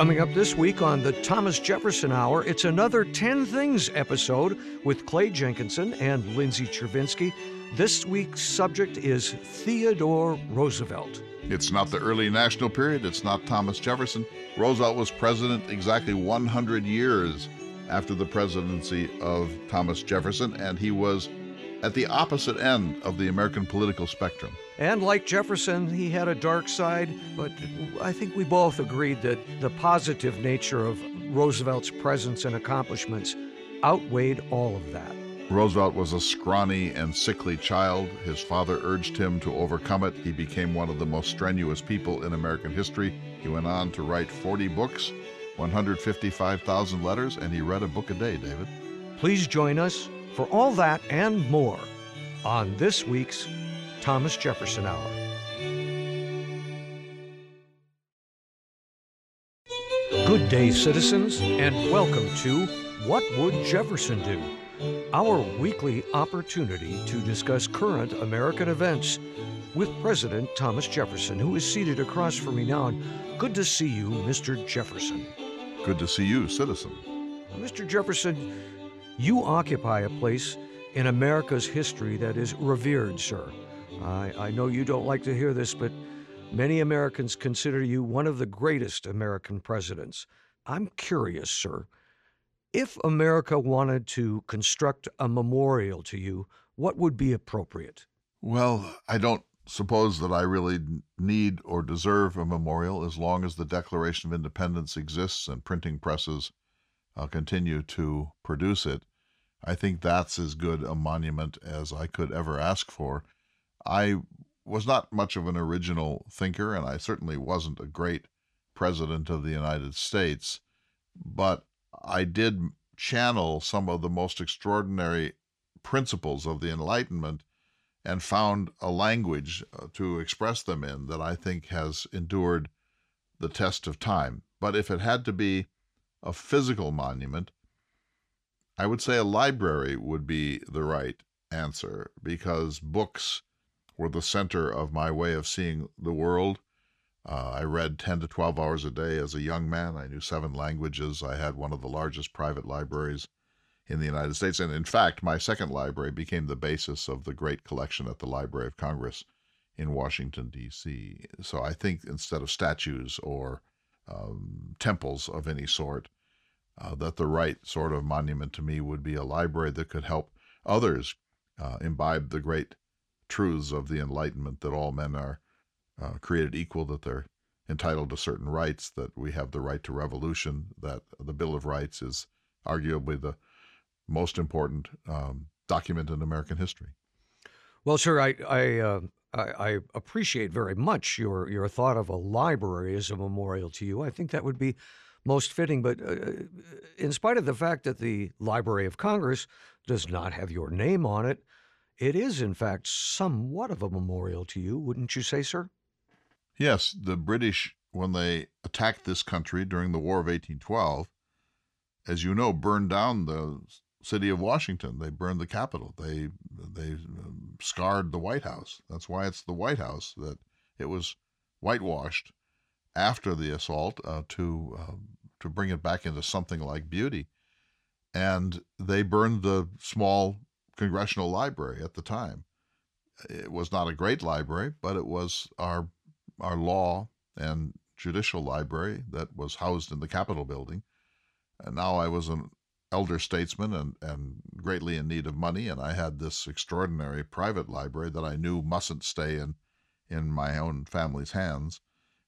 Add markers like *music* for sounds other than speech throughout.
Coming up this week on the Thomas Jefferson Hour, it's another 10 Things episode with Clay Jenkinson and Lindsay Chervinsky. This week's subject is Theodore Roosevelt. It's not the early national period, it's not Thomas Jefferson. Roosevelt was president exactly 100 years after the presidency of Thomas Jefferson, and he was at the opposite end of the American political spectrum. And like Jefferson, he had a dark side, but I think we both agreed that the positive nature of Roosevelt's presence and accomplishments outweighed all of that. Roosevelt was a scrawny and sickly child. His father urged him to overcome it. He became one of the most strenuous people in American history. He went on to write 40 books, 155,000 letters, and he read a book a day, David. Please join us for all that and more on this week's Thomas Jefferson Hour. Good day, citizens, and welcome to What Would Jefferson Do? Our weekly opportunity to discuss current American events with President Thomas Jefferson, who is seated across from me now. Good to see you, Mr. Jefferson. Good to see you, citizen. Mr. Jefferson, you occupy a place in America's history that is revered, sir. I, I know you don't like to hear this, but many Americans consider you one of the greatest American presidents. I'm curious, sir. If America wanted to construct a memorial to you, what would be appropriate? Well, I don't suppose that I really need or deserve a memorial as long as the Declaration of Independence exists and printing presses uh, continue to produce it. I think that's as good a monument as I could ever ask for. I was not much of an original thinker, and I certainly wasn't a great president of the United States, but I did channel some of the most extraordinary principles of the Enlightenment and found a language uh, to express them in that I think has endured the test of time. But if it had to be a physical monument, I would say a library would be the right answer because books were the center of my way of seeing the world. Uh, I read 10 to 12 hours a day as a young man. I knew seven languages. I had one of the largest private libraries in the United States. And in fact, my second library became the basis of the great collection at the Library of Congress in Washington, D.C. So I think instead of statues or um, temples of any sort, uh, that the right sort of monument to me would be a library that could help others uh, imbibe the great truths of the Enlightenment that all men are uh, created equal, that they're entitled to certain rights, that we have the right to revolution, that the Bill of Rights is arguably the most important um, document in American history. Well, sir, I I, uh, I, appreciate very much your your thought of a library as a memorial to you. I think that would be most fitting. But uh, in spite of the fact that the Library of Congress does not have your name on it, it is in fact somewhat of a memorial to you, wouldn't you say, sir? Yes, the British, when they attacked this country during the War of 1812, as you know, burned down the city of Washington. They burned the Capitol. They they um, scarred the White House. That's why it's the White House that it was whitewashed after the assault uh, to uh, to bring it back into something like beauty. And they burned the small congressional library at the time. It was not a great library, but it was our our law and judicial library that was housed in the Capitol building. And now I was an elder statesman and, and greatly in need of money, and I had this extraordinary private library that I knew mustn't stay in, in my own family's hands.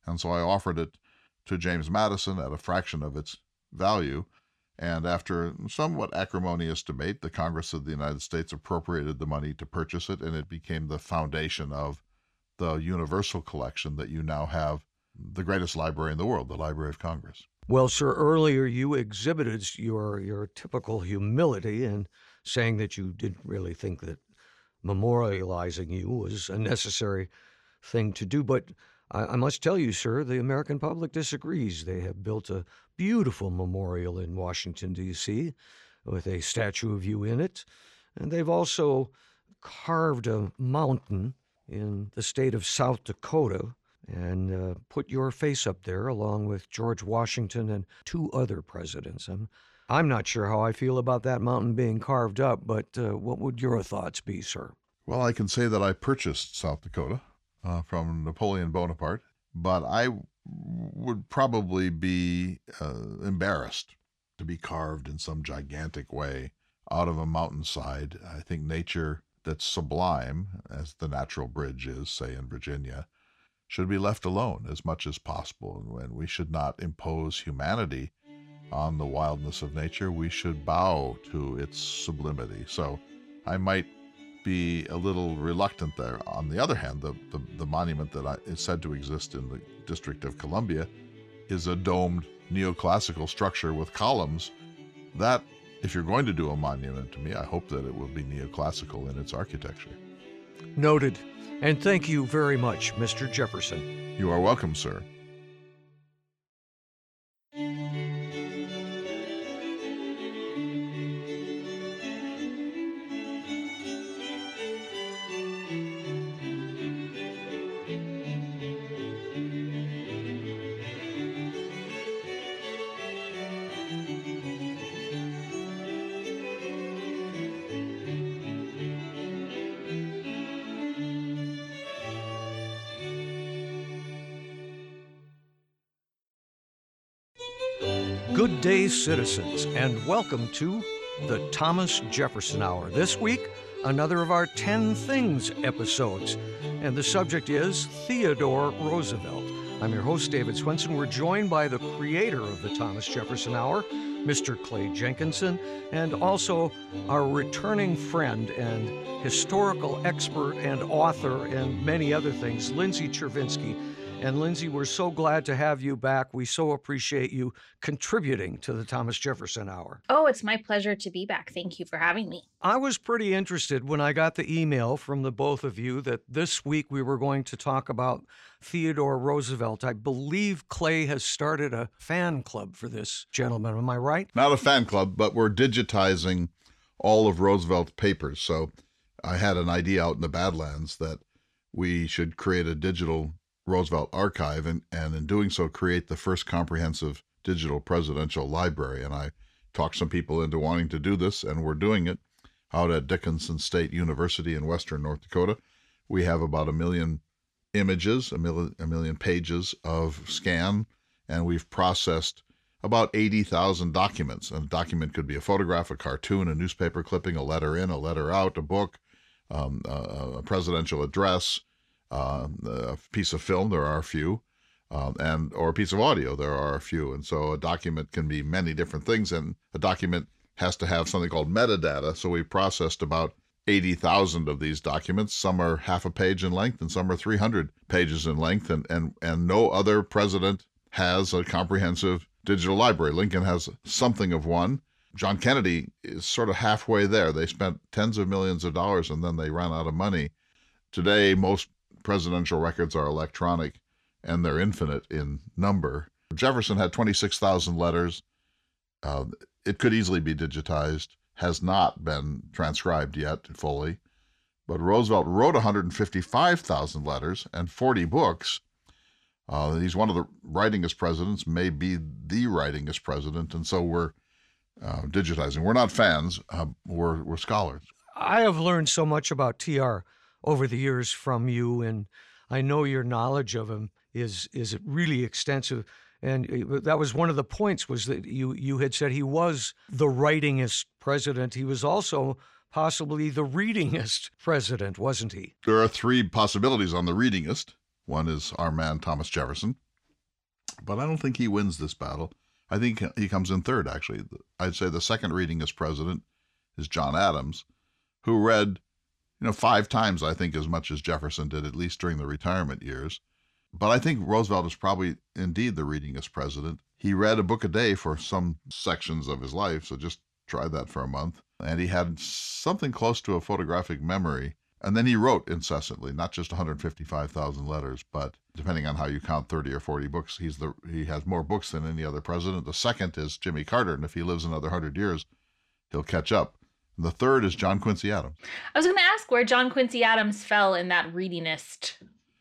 And so I offered it to James Madison at a fraction of its value. And after somewhat acrimonious debate, the Congress of the United States appropriated the money to purchase it, and it became the foundation of the universal collection that you now have the greatest library in the world, the Library of Congress. Well, sir, earlier you exhibited your your typical humility in saying that you didn't really think that memorializing you was a necessary thing to do. But I, I must tell you, sir, the American public disagrees. They have built a beautiful memorial in Washington, D.C., with a statue of you in it. And they've also carved a mountain in the state of South Dakota and uh, put your face up there along with George Washington and two other presidents. I'm, I'm not sure how I feel about that mountain being carved up, but uh, what would your thoughts be, sir? Well, I can say that I purchased South Dakota uh, from Napoleon Bonaparte, but I would probably be uh, embarrassed to be carved in some gigantic way out of a mountainside. I think nature that's sublime, as the natural bridge is, say in Virginia, should be left alone as much as possible. And when we should not impose humanity on the wildness of nature. We should bow to its sublimity. So I might be a little reluctant there. On the other hand, the, the, the monument that I, is said to exist in the District of Columbia is a domed neoclassical structure with columns. That, if you're going to do a monument to me, I hope that it will be neoclassical in its architecture. Noted. And thank you very much, Mr. Jefferson. You are welcome, sir. Citizens, and welcome to the Thomas Jefferson Hour. This week, another of our 10 Things episodes, and the subject is Theodore Roosevelt. I'm your host, David Swenson. We're joined by the creator of the Thomas Jefferson Hour, Mr. Clay Jenkinson, and also our returning friend and historical expert and author and many other things, Lindsay Chervinsky. And Lindsay, we're so glad to have you back. We so appreciate you contributing to the Thomas Jefferson Hour. Oh, it's my pleasure to be back. Thank you for having me. I was pretty interested when I got the email from the both of you that this week we were going to talk about Theodore Roosevelt. I believe Clay has started a fan club for this gentleman. Am I right? Not a fan club, but we're digitizing all of Roosevelt's papers. So I had an idea out in the Badlands that we should create a digital Roosevelt archive and, and in doing so create the first comprehensive digital presidential library. And I talked some people into wanting to do this, and we're doing it out at Dickinson State University in Western North Dakota. We have about a million images, a million, a million pages of scan, and we've processed about 80,000 documents. And a document could be a photograph, a cartoon, a newspaper clipping, a letter in, a letter out, a book, um, a, a presidential address, uh, a piece of film. There are a few, um, and or a piece of audio. There are a few, and so a document can be many different things, and a document has to have something called metadata. So we processed about 80,000 of these documents. Some are half a page in length, and some are 300 pages in length, and and and no other president has a comprehensive digital library. Lincoln has something of one. John Kennedy is sort of halfway there. They spent tens of millions of dollars and then they ran out of money. Today, most presidential records are electronic and they're infinite in number. Jefferson had 26,000 letters. Uh, it could easily be digitized, has not been transcribed yet fully. But Roosevelt wrote 155,000 letters and 40 books. Uh, he's one of the writingest presidents, may be the writingest president, and so we're uh, digitizing. We're not fans, uh, we're, we're scholars. I have learned so much about TR over the years from you, and I know your knowledge of him is is really extensive. And uh, that was one of the points was that you you had said he was the writingest president. He was also possibly the readingest *laughs* president, wasn't he? There are three possibilities on the readingest. One is our man Thomas Jefferson, but I don't think he wins this battle. I think he comes in third, actually. I'd say the second readingest president is John Adams, who read you know, five times, I think, as much as Jefferson did, at least during the retirement years. But I think Roosevelt is probably indeed the readingest president. He read a book a day for some sections of his life, so just try that for a month. And he had something close to a photographic memory. And then he wrote incessantly, not just 155,000 letters, but depending on how you count 30 or 40 books, he's the he has more books than any other president. The second is Jimmy Carter, and if he lives another 100 years, he'll catch up. The third is John Quincy Adams. I was going to ask where John Quincy Adams fell in that readingest.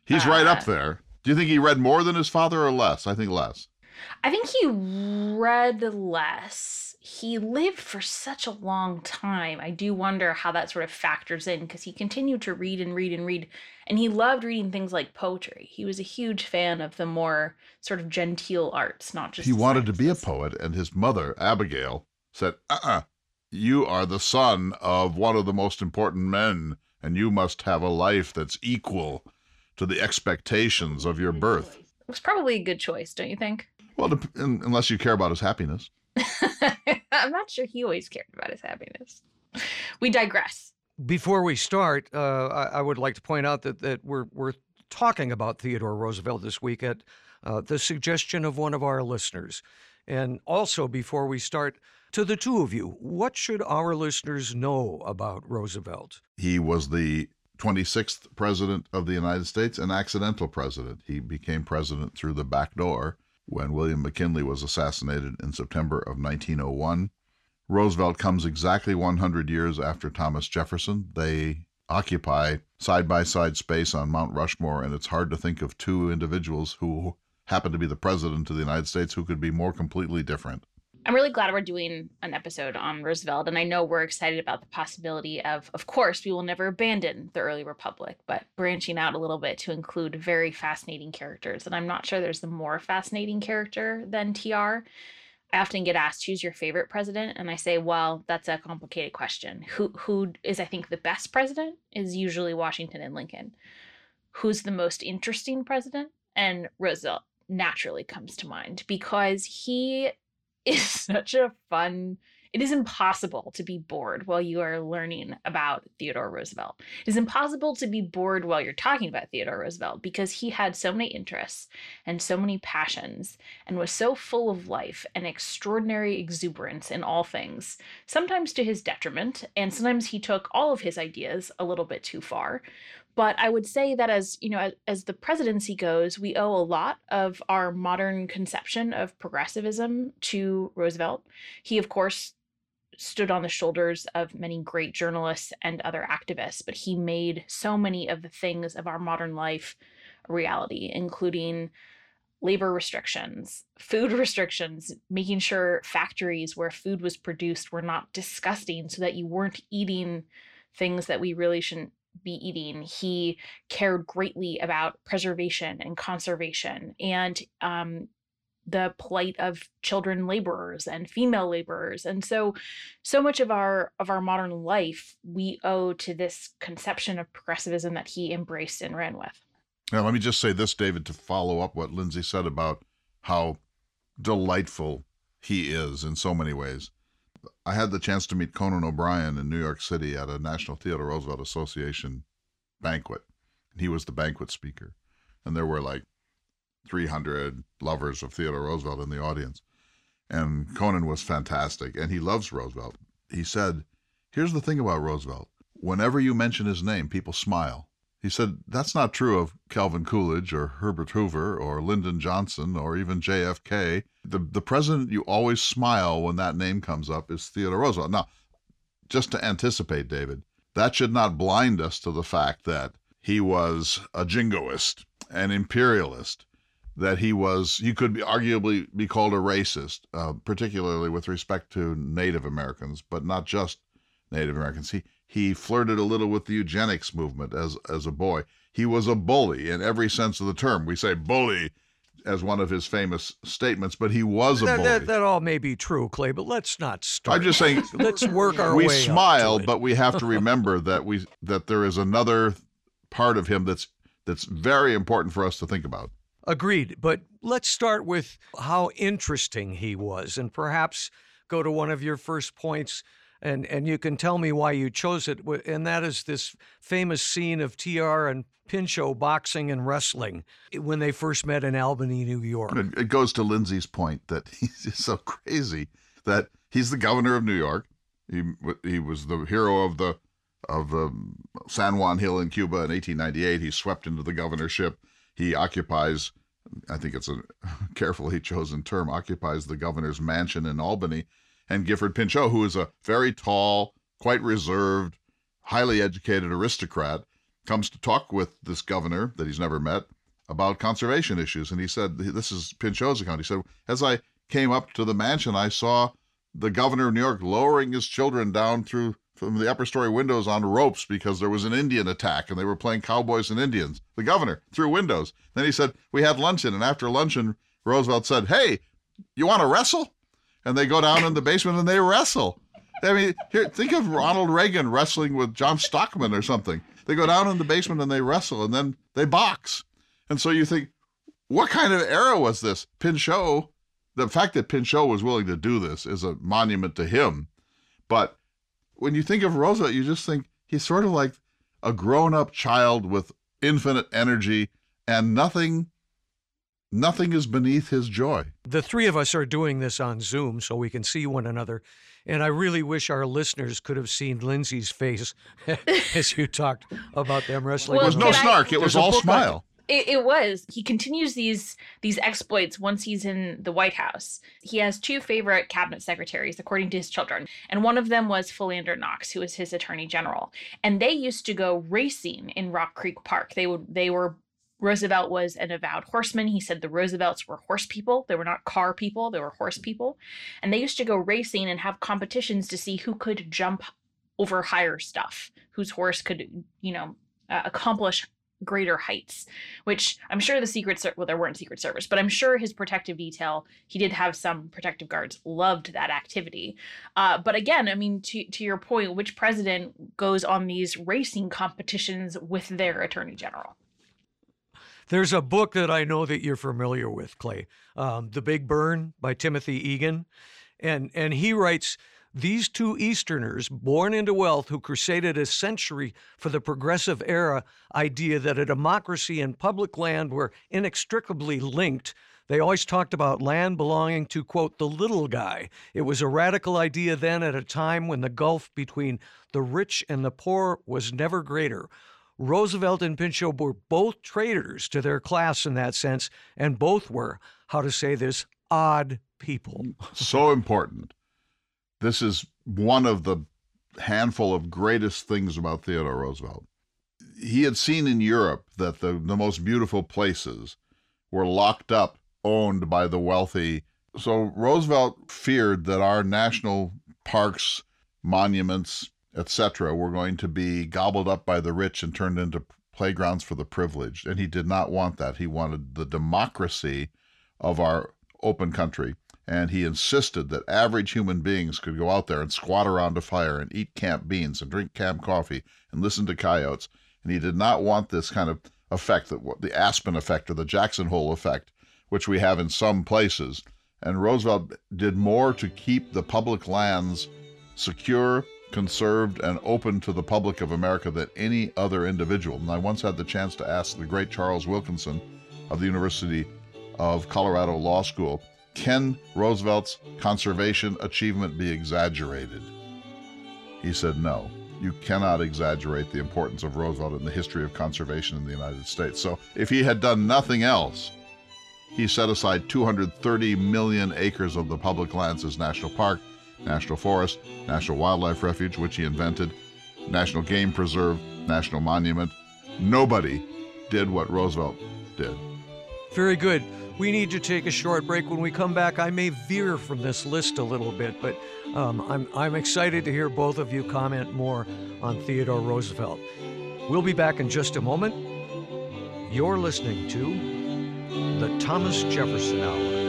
He's uh, right up there. Do you think he read more than his father or less? I think less. I think he read less. He lived for such a long time. I do wonder how that sort of factors in because he continued to read and read and read. And he loved reading things like poetry. He was a huge fan of the more sort of genteel arts, not just. He wanted to be a poet, and his mother, Abigail, said, uh uh you are the son of one of the most important men, and you must have a life that's equal to the expectations of your birth. It was probably a good choice, don't you think? Well, dep- un- unless you care about his happiness. *laughs* I'm not sure he always cared about his happiness. We digress. Before we start, uh, I, I would like to point out that, that we're, we're talking about Theodore Roosevelt this week at uh, the suggestion of one of our listeners. And also, before we start, to the two of you, what should our listeners know about Roosevelt? He was the 26th president of the United States, an accidental president. He became president through the back door when William McKinley was assassinated in September of 1901. Roosevelt comes exactly 100 years after Thomas Jefferson. They occupy side by side space on Mount Rushmore, and it's hard to think of two individuals who happen to be the president of the United States who could be more completely different. I'm really glad we're doing an episode on Roosevelt, and I know we're excited about the possibility of, of course, we will never abandon the early republic, but branching out a little bit to include very fascinating characters. And I'm not sure there's a more fascinating character than TR. I often get asked, "Who's your favorite president?" And I say, "Well, that's a complicated question. Who who is I think the best president is usually Washington and Lincoln. Who's the most interesting president? And Roosevelt naturally comes to mind because he is *laughs* such a fun it is impossible to be bored while you are learning about Theodore Roosevelt. It is impossible to be bored while you're talking about Theodore Roosevelt because he had so many interests and so many passions and was so full of life and extraordinary exuberance in all things, sometimes to his detriment, and sometimes he took all of his ideas a little bit too far. But I would say that as you know, as, as the presidency goes, we owe a lot of our modern conception of progressivism to Roosevelt. He, of course, stood on the shoulders of many great journalists and other activists, but he made so many of the things of our modern life a reality, including labor restrictions, food *laughs* restrictions, making sure factories where food was produced were not disgusting so that you weren't eating things that we really shouldn't be eating. He cared greatly about preservation and conservation and um, the plight of children laborers and female laborers and so so much of our of our modern life we owe to this conception of progressivism that he embraced and ran with Now, let me just say this, David, to follow up what Lindsay said about how delightful he is in so many ways. I had the chance to meet Conan O'Brien in New York City at a National Theodore Roosevelt Association banquet. And He was the banquet speaker, and there were like 300 lovers of Theodore Roosevelt in the audience. And Conan was fantastic, and he loves Roosevelt. He said, Here's the thing about Roosevelt whenever you mention his name, people smile. He said, That's not true of Calvin Coolidge or Herbert Hoover or Lyndon Johnson or even JFK. The, the president you always smile when that name comes up is Theodore Roosevelt. Now, just to anticipate, David, that should not blind us to the fact that he was a jingoist, an imperialist, that he was, he could be arguably be called a racist, uh, particularly with respect to Native Americans, but not just Native Americans. He, he flirted a little with the eugenics movement as, as a boy. He was a bully in every sense of the term. We say bully as one of his famous statements, but he was a That, bully. that, that all may be true, Clay, but let's not start. I'm just saying *laughs* Let's work our we way to smile, but we have to remember that we that there is another part of him that's that's very important for us to think about. Agreed. But let's start with how interesting he was and perhaps go to one of your first points and, and you can tell me why you chose it. And that is this famous scene of TR and Pinchot boxing and wrestling when they first met in Albany, New York. It, goes to Lindsay's point that *laughs* he's so crazy that he's the governor of New York. He he was the hero of the of the um, San Juan Hill in Cuba in 1898. He's swept into the governorship. He occupies, I think it's a *laughs* carefully chosen term, occupies the governor's mansion in Albany. And Gifford Pinchot, oh, who is a very tall, quite reserved, highly educated aristocrat, comes to talk with this governor that he's never met about conservation issues. And he said, This is Pinchot's account. He said, As I came up to the mansion, I saw the governor of New York lowering his children down through from the upper story windows on ropes because there was an Indian attack and they were playing cowboys and Indians. The governor through windows. Then he said, We had luncheon. And after luncheon, Roosevelt said, Hey, you want to wrestle? And they go down in the basement and they wrestle. I mean, here, think of Ronald Reagan wrestling with John Stockman or something. They go down in the basement and they wrestle and then they box. And so you think, what kind of era was this? Pinchot, the fact that Pinchot was willing to do this is a monument to him. But when you think of Roosevelt, you just think he's sort of like a grown up child with infinite energy and nothing nothing is beneath his joy. The three of us are doing this on Zoom so we can see one another. And I really wish our listeners could have seen Lindsay's face *laughs* as you talked about them wrestling. Well, it was no snark, I, it was all smile. It, it, was. He continues these these exploits once he's in the White House. He has two favorite cabinet secretaries, according to his children, and one of them was Philander Knox, who was his attorney general. And they used to go racing in Rock Creek Park. They would they were Roosevelt was an avowed horseman. He said the Roosevelts were horse people. They were not car people, they were horse people. And they used to go racing and have competitions to see who could jump over higher stuff, whose horse could, you know, uh, accomplish greater heights, which I'm sure the Secret Service, well, there weren't Secret Service, but I'm sure his protective detail, he did have some protective guards, loved that activity. Uh, but again, I mean, to, to your point, which president goes on these racing competitions with their attorney general? There's a book that I know that you're familiar with, Clay, um, The Big Burn by Timothy Egan. And, and he writes, these two Easterners, born into wealth, who crusaded a century for the progressive era idea that a democracy and public land were inextricably linked, they always talked about land belonging to, quote, the little guy. It was a radical idea then at a time when the gulf between the rich and the poor was never greater. Roosevelt and Pinchot were both traitors to their class in that sense, and both were, how to say this, odd people. *laughs* so important. This is one of the handful of greatest things about Theodore Roosevelt. He had seen in Europe that the, the most beautiful places were locked up, owned by the wealthy. So Roosevelt feared that our national parks, monuments, etc., were going to be gobbled up by the rich and turned into playgrounds for the privileged. And he did not want that. He wanted the democracy of our open country. And he insisted that average human beings could go out there and squat around a fire and eat camp beans and drink camp coffee and listen to coyotes. And he did not want this kind of effect, that the Aspen effect or the Jackson Hole effect, which we have in some places. And Roosevelt did more to keep the public lands secure conserved, and open to the public of America than any other individual. And I once had the chance to ask the great Charles Wilkinson of the University of Colorado Law School can Roosevelt's conservation achievement be exaggerated? He said no. You cannot exaggerate the importance of Roosevelt in the history of conservation in the United States. So if he had done nothing else, he set aside 230 million acres of the public lands as national park National Forest, National Wildlife Refuge, which he invented, National Game Preserve, National Monument. Nobody did what Roosevelt did. Very good. We need to take a short break. When we come back, I may veer from this list a little bit, but um, I'm, I'm excited to hear both of you comment more on Theodore Roosevelt. We'll be back in just a moment. You're listening to the Thomas Jefferson Hour.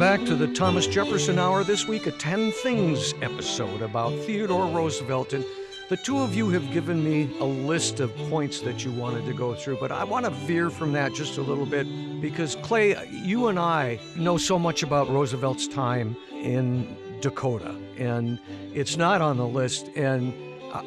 Back to the Thomas Jefferson Hour. This week, a 10 Things episode about Theodore Roosevelt. And the two of you have given me a list of points that you wanted to go through, but I want to veer from that just a little bit because, Clay, you and I know so much about Roosevelt's time in Dakota, and it's not on the list. And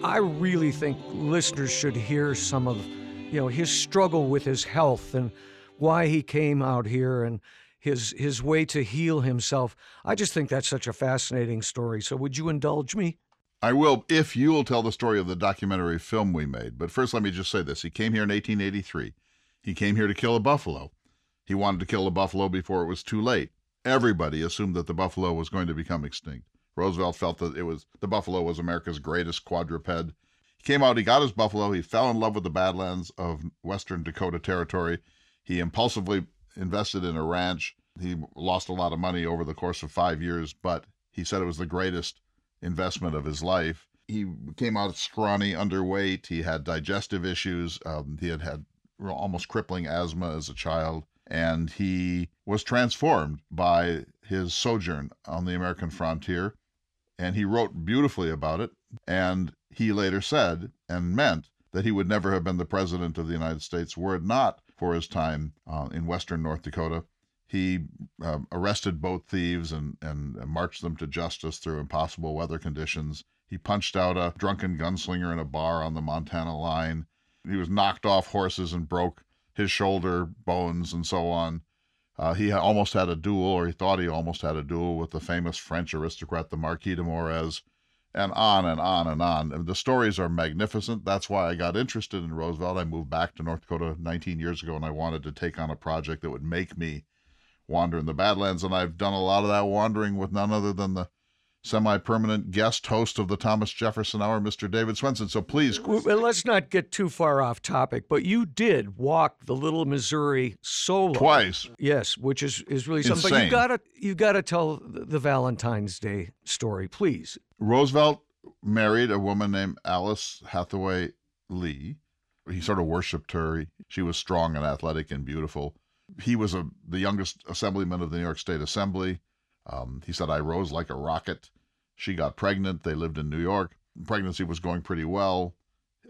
I really think listeners should hear some of, you know, his struggle with his health and why he came out here and his his way to heal himself. I just think that's such a fascinating story. So would you indulge me? I will if you will tell the story of the documentary film we made. But first let me just say this. He came here in 1883. He came here to kill a buffalo. He wanted to kill a buffalo before it was too late. Everybody assumed that the buffalo was going to become extinct. Roosevelt felt that it was the buffalo was America's greatest quadruped. He came out, he got his buffalo, he fell in love with the Badlands of western Dakota Territory. He impulsively invested in a ranch. He lost a lot of money over the course of five years, but he said it was the greatest investment of his life. He came out scrawny, underweight. He had digestive issues. Um, he had had almost crippling asthma as a child. And he was transformed by his sojourn on the American frontier. And he wrote beautifully about it. And he later said and meant that he would never have been the president of the United States were it not for his time uh, in western North Dakota. He uh, arrested boat thieves and, and marched them to justice through impossible weather conditions. He punched out a drunken gunslinger in a bar on the Montana line. He was knocked off horses and broke his shoulder bones and so on. Uh, he almost had a duel, or he thought he almost had a duel with the famous French aristocrat, the Marquis de Morès, and on and on and on. And the stories are magnificent. That's why I got interested in Roosevelt. I moved back to North Dakota 19 years ago, and I wanted to take on a project that would make me wander in the Badlands. And I've done a lot of that wandering with none other than the semi permanent guest host of the Thomas Jefferson Hour, Mr. David Swenson. So please. Well, let's not get too far off topic, but you did walk the Little Missouri solo twice. Yes, which is, is really something. Insane. But you gotta you gotta tell the Valentine's Day story, please. Roosevelt married a woman named Alice Hathaway Lee. He sort of worshipped her. She was strong and athletic and beautiful. He was a, the youngest assemblyman of the New York State Assembly. Um, he said, I rose like a rocket. She got pregnant. They lived in New York. Pregnancy was going pretty well.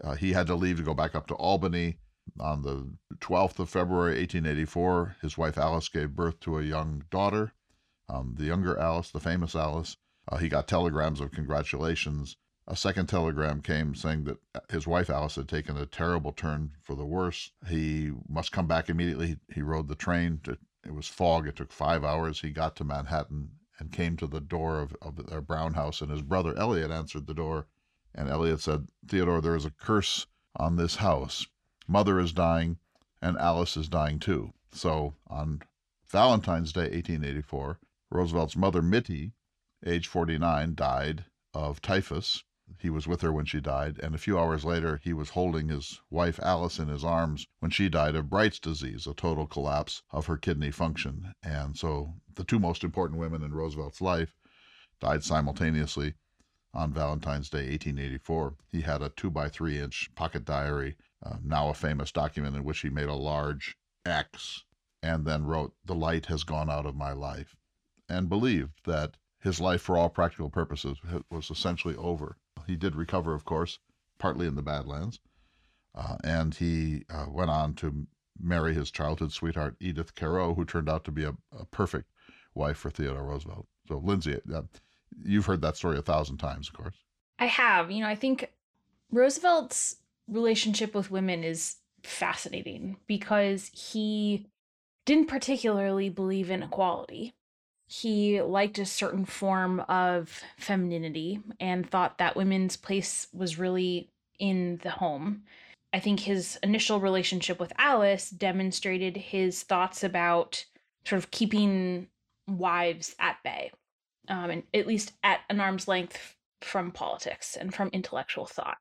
Uh, he had to leave to go back up to Albany. On the 12th of February, 1884, his wife Alice gave birth to a young daughter. Um, the younger Alice, the famous Alice, uh, he got telegrams of congratulations. A second telegram came saying that his wife Alice had taken a terrible turn for the worse. He must come back immediately. He rode the train to it was fog. It took five hours. He got to Manhattan and came to the door of, of their brown house, and his brother Elliot answered the door. And Elliot said, Theodore, there is a curse on this house. Mother is dying, and Alice is dying too. So on Valentine's Day, 1884, Roosevelt's mother, Mittie, age 49, died of typhus he was with her when she died, and a few hours later he was holding his wife Alice in his arms when she died of Bright's disease, a total collapse of her kidney function. And so the two most important women in Roosevelt's life died simultaneously on Valentine's Day, 1884. He had a two by three inch pocket diary, uh, now a famous document in which he made a large X and then wrote, The light has gone out of my life, and believed that his life, for all practical purposes, was essentially over. He did recover, of course, partly in the Badlands, uh, and he uh, went on to marry his childhood sweetheart, Edith Carow, who turned out to be a, a perfect wife for Theodore Roosevelt. So, Lindsay, uh, you've heard that story a thousand times, of course. I have. You know, I think Roosevelt's relationship with women is fascinating because he didn't particularly believe in equality he liked a certain form of femininity and thought that women's place was really in the home. I think his initial relationship with Alice demonstrated his thoughts about sort of keeping wives at bay, um, and at least at an arm's length from politics and from intellectual thought.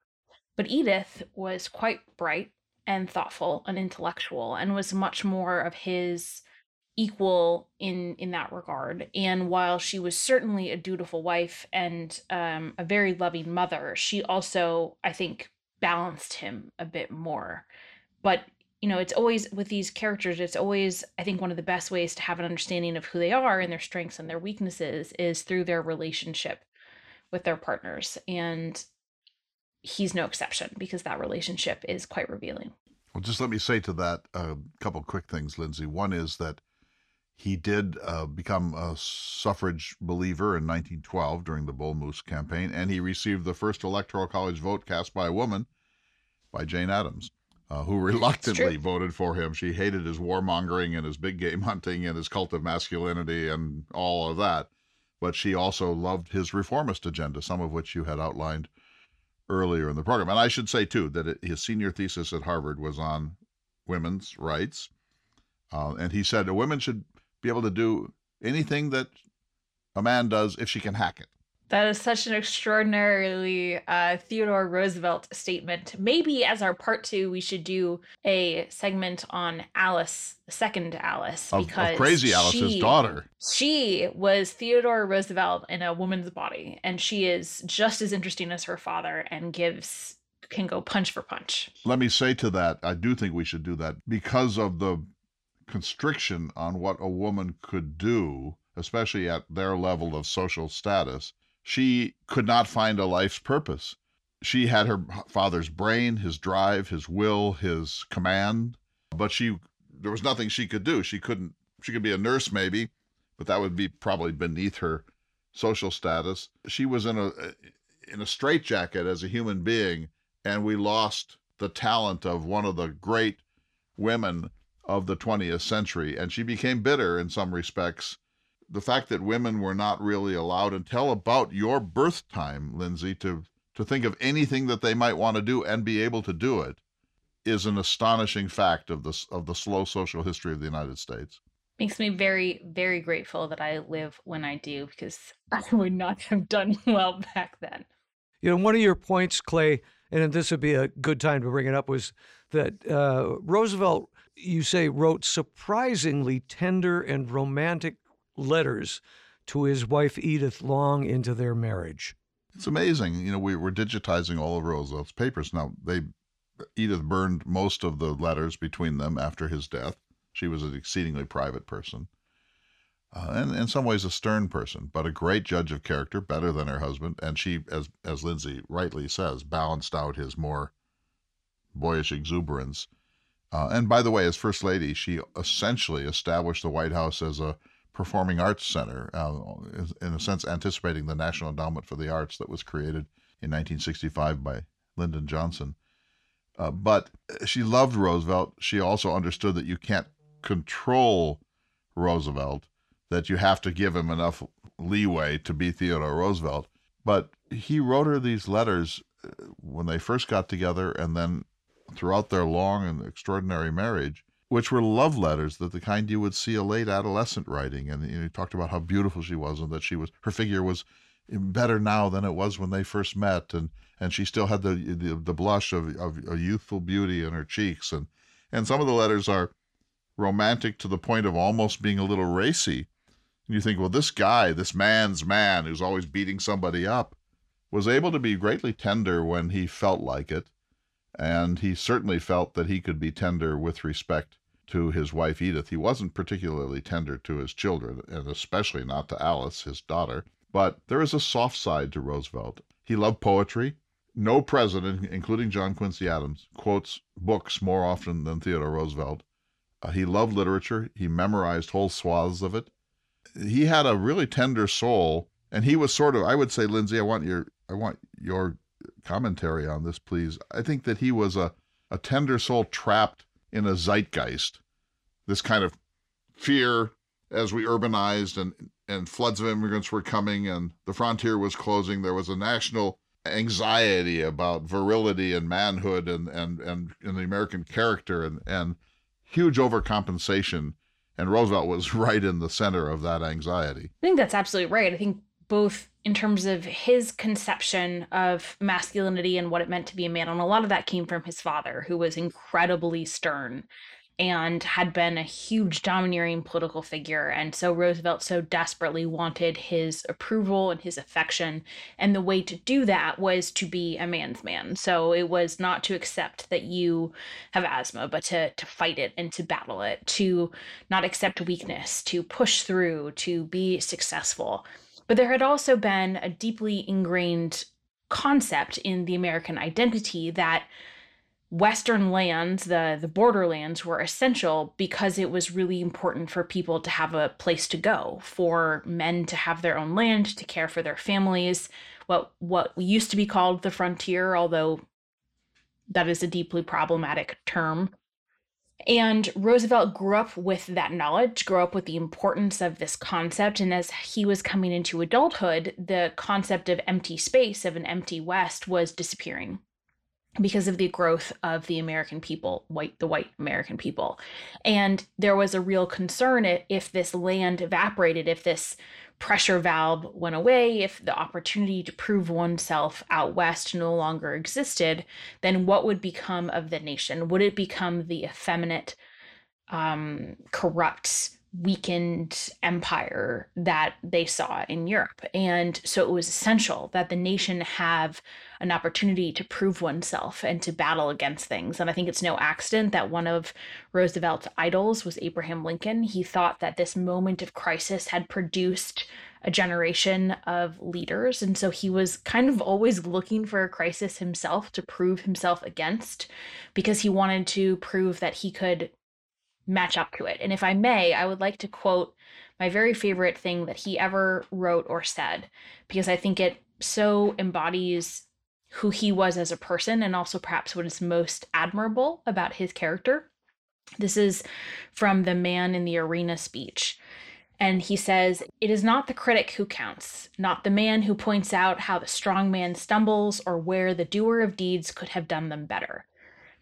But Edith was quite bright and thoughtful and intellectual and was much more of his equal in in that regard and while she was certainly a dutiful wife and um, a very loving mother she also i think balanced him a bit more but you know, it's always with these characters, it's always, I think, one of the best ways to have an understanding of who they are and their strengths and their weaknesses is through their relationship with their partners. And he's no exception because that relationship is quite revealing. Well, just let me say to that a couple quick things, Lindsay. One is that he did uh, become a suffrage believer in 1912 during the Bull Moose campaign, and he received the first electoral college vote cast by a woman, by Jane Addams uh, who *laughs* reluctantly voted for him. She hated his warmongering and his big game hunting and his cult of masculinity and all of that. But she also loved his reformist agenda, some of which you had outlined earlier in the program. And I should say, too, that it, his senior thesis at Harvard was on women's rights. Uh, and he said a woman should be able to do anything that a man does if she can hack it. That is such an extraordinarily uh, Theodore Roosevelt statement. Maybe as our part two, we should do a segment on Alice, the second Alice, of, because of crazy Alice's she, daughter. She was Theodore Roosevelt in a woman's body, and she is just as interesting as her father, and gives can go punch for punch. Let me say to that, I do think we should do that because of the constriction on what a woman could do, especially at their level of social status she could not find a life's purpose. She had her father's brain, his drive, his will, his command, but she there was nothing she could do. She couldn't she could be a nurse maybe, but that would be probably beneath her social status. She was in a in a straitjacket as a human being, and we lost the talent of one of the great women of the 20th century, and she became bitter in some respects the fact that women were not really allowed until about your birth time, Lindsay, to to think of anything that they might want to do and be able to do it is an astonishing fact of the of the slow social history of the United States. Makes me very, very grateful that I live when I do because *laughs* I would not have done well back then. You know, one of your points, Clay, and this would be a good time to bring it up, was that uh, Roosevelt, you say, wrote surprisingly tender and romantic letters to his wife Edith long into their marriage. It's amazing. You know, we were digitizing all of Roosevelt's papers. Now, they Edith burned most of the letters between them after his death. She was an exceedingly private person. Uh, and in some ways a stern person, but a great judge of character, better than her husband. And she, as as Lindsay rightly says, balanced out his more boyish exuberance. Uh, and by the way, as first lady, she essentially established the White House as a Performing Arts Center, uh, in a sense anticipating the National Endowment for the Arts that was created in 1965 by Lyndon Johnson. Uh, but she loved Roosevelt. She also understood that you can't control Roosevelt, that you have to give him enough leeway to be Theodore Roosevelt. But he wrote her these letters uh, when they first got together and then throughout their long and extraordinary marriage which were love letters that the kind you would see a late adolescent writing. And you know, he talked about how beautiful she was and that she was her figure was better now than it was when they first met, and and she still had the the, the blush of, of a youthful beauty in her cheeks, and and some of the letters are romantic to the point of almost being a little racy. And you think, well, this guy, this man's man, who's always beating somebody up, was able to be greatly tender when he felt like it, and he certainly felt that he could be tender with respect to his wife Edith. He wasn't particularly tender to his children, and especially not to Alice, his daughter. But there is a soft side to Roosevelt. He loved poetry. No president, including John Quincy Adams, quotes books more often than Theodore Roosevelt. Uh, he loved literature. He memorized whole swaths of it. He had a really tender soul, and he was sort of, I would say, Lindsay, I want your, I want your commentary on this, please. I think that he was a, a tender soul trapped in a zeitgeist, this kind of fear as we urbanized and, and floods of immigrants were coming and the frontier was closing. There was a national anxiety about virility and manhood and, and, and, and the American character and, and huge overcompensation. And Roosevelt was *laughs* right in the center of that anxiety. I think that's absolutely right. I think both in terms of his conception of masculinity and what it meant to be a man. And a lot of that came from his father, who was incredibly stern and had been a huge domineering political figure. And so Roosevelt so desperately wanted his approval and his affection. And the way to do that was to be a man's man. So it was not to accept that you have asthma, but to, to fight it and to battle it, to not accept weakness, to push through, to be successful. But there had also been a deeply ingrained concept in the American identity that western lands the the borderlands were essential because it was really important for people to have a place to go for men to have their own land to care for their families what what used to be called the frontier although that is a deeply problematic term and Roosevelt grew up with that knowledge, grew up with the importance of this concept. And as he was coming into adulthood, the concept of empty space, of an empty West, was disappearing because of the growth of the American people, white the white American people. And there was a real concern if this land evaporated, if this pressure valve went away, if the opportunity to prove oneself out west no longer existed, then what would become of the nation? Would it become the effeminate, um, corrupt weakened empire that they saw in Europe. And so it was essential that the nation have an opportunity to prove oneself and to battle against things. And I think it's no accident that one of Roosevelt's idols was Abraham Lincoln. He thought that this moment of crisis had produced a generation of leaders. And so he was kind of always looking for a crisis himself to prove himself against because he wanted to prove that he could match up to it. And if I may, I would like to quote my very favorite thing that he ever wrote or said, because I think it so embodies who he was as a person and also perhaps what is most admirable about his character. This is from the Man in the Arena speech. And he says, It is not the critic who counts, not the man who points out how the strong man stumbles or where the doer of deeds could have done them better.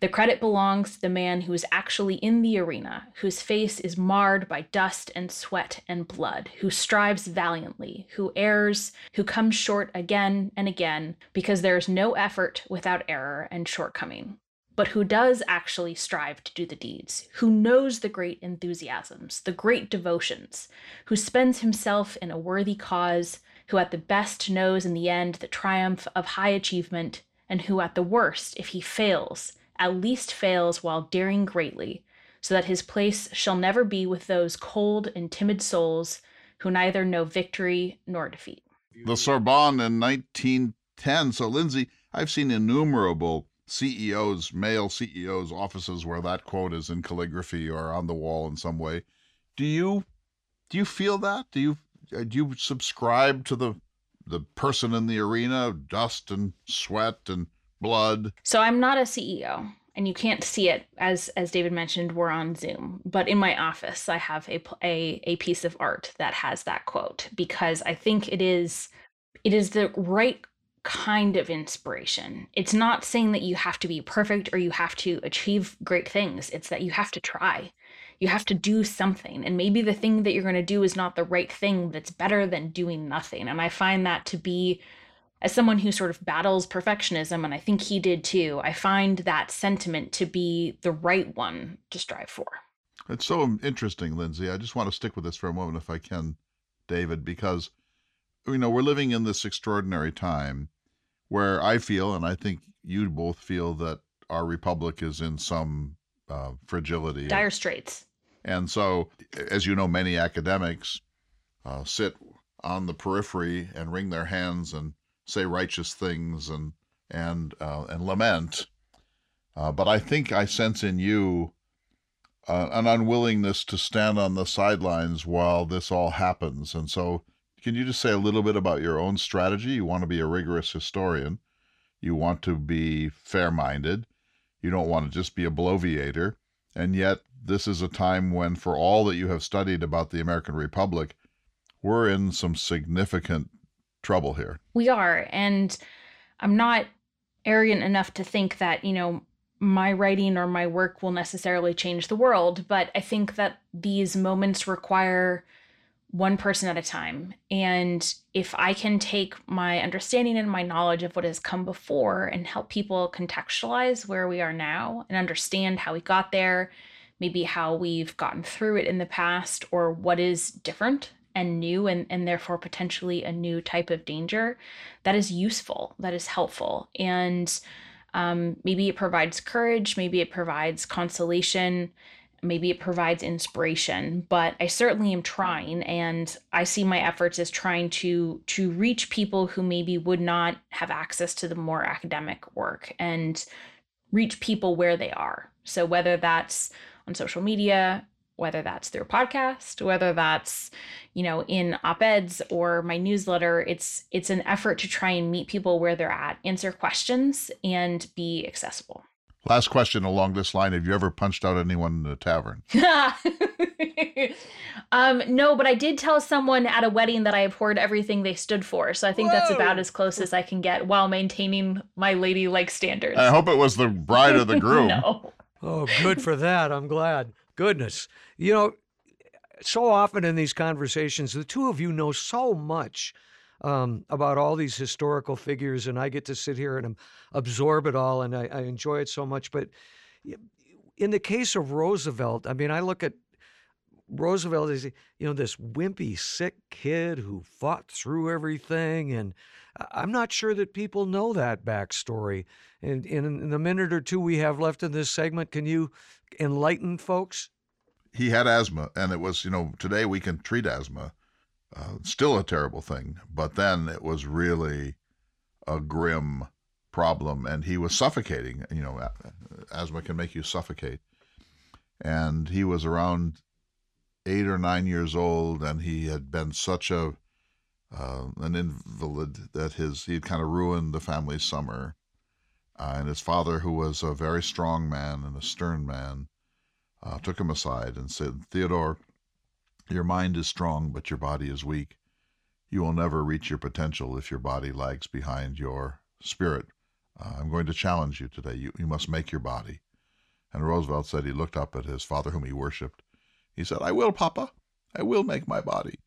The credit belongs to the man who is actually in the arena, whose face is marred by dust and sweat and blood, who strives valiantly, who errs, who comes short again and again, because there is no effort without error and shortcoming, but who does actually strive to do the deeds, who knows the great enthusiasms, the great devotions, who spends himself in a worthy cause, who at the best knows in the end the triumph of high achievement, and who at the worst, if he fails, at least fails while daring greatly, so that his place shall never be with those cold and timid souls who neither know victory nor defeat. The Sorbonne in 1910. So, Lindsay, I've seen innumerable CEOs, male CEOs' offices where that quote is in calligraphy or on the wall in some way. Do you do you feel that? Do you uh, do you subscribe to the the person in the arena, dust and sweat and blood. So I'm not a CEO and you can't see it as as David mentioned we're on Zoom but in my office I have a a a piece of art that has that quote because I think it is it is the right kind of inspiration. It's not saying that you have to be perfect or you have to achieve great things. It's that you have to try. You have to do something. And maybe the thing that you're going to do is not the right thing, that's better than doing nothing. And I find that to be as someone who sort of battles perfectionism, and I think he did too, I find that sentiment to be the right one to strive for. It's so interesting, Lindsay. I just want to stick with this for a moment, if I can, David, because you know we're living in this extraordinary time where I feel, and I think you both feel, that our republic is in some uh, fragility, dire straits. And so, as you know, many academics uh, sit on the periphery and wring their hands and say righteous things and and uh, and lament. Uh, but I think I sense in you uh, an unwillingness to stand on the sidelines while this all happens. And so, can you just say a little bit about your own strategy? You want to be a rigorous historian. You want to be fair-minded. You don't want to just be a bloviator. And yet, this is a time when, for all that you have studied about the American Republic, we're in some significant trouble here. We are. And I'm not arrogant enough to think that, you know, my writing or my work will necessarily change the world, but I think that these moments require one person at a time. And if I can take my understanding and my knowledge of what has come before and help people contextualize where we are now and understand how we got there, maybe how we've gotten through it in the past or what is different and new and, and therefore potentially a new type of danger that is useful that is helpful. And um, maybe it provides courage maybe it provides consolation maybe it provides inspiration. But i certainly am trying and i see my efforts as trying to to reach people who maybe would not have access to the more academic work and reach people where they are. So whether that's on social media whether that's through a podcast whether that's you know in op-eds or my newsletter it's it's an effort to try and meet people where they're at answer questions and be accessible Last question along this line: Have you ever punched out anyone in a tavern? *laughs* um, no, but I did tell someone at a wedding that I abhorred everything they stood for. So I think that's about as close as I can get while maintaining my ladylike standards. I hope it was the bride or the *laughs* groom. no. Oh, good for that. I'm glad. Goodness. You know, so often in these conversations, the two of you know so much um, about all these historical figures, and I get to sit here and absorb it all, and I, I enjoy it so much. But in the case of Roosevelt, I mean, I look at Roosevelt as you know this wimpy, sick kid who fought through everything, and I'm not sure that people know that backstory. And in the minute or two we have left in this segment, can you enlighten folks? He had asthma, and it was you know today we can treat asthma uh, still a terrible thing, but then it was really a grim problem, and he was suffocating. You know, asthma can make you suffocate, and he was around eight or nine years old, and he had been such a uh, an invalid that his he had kind of ruined the family's summer. Uh, and his father, who was a very strong man and a stern man, uh, took him aside and said, "Theodore, your mind is strong, but your body is weak. You will never reach your potential if your body lags behind your spirit. Uh, I'm going to challenge you today. You, you must make your body. And Roosevelt said he looked up at his father, whom he worshiped. He said, I will, Papa. I will make my body.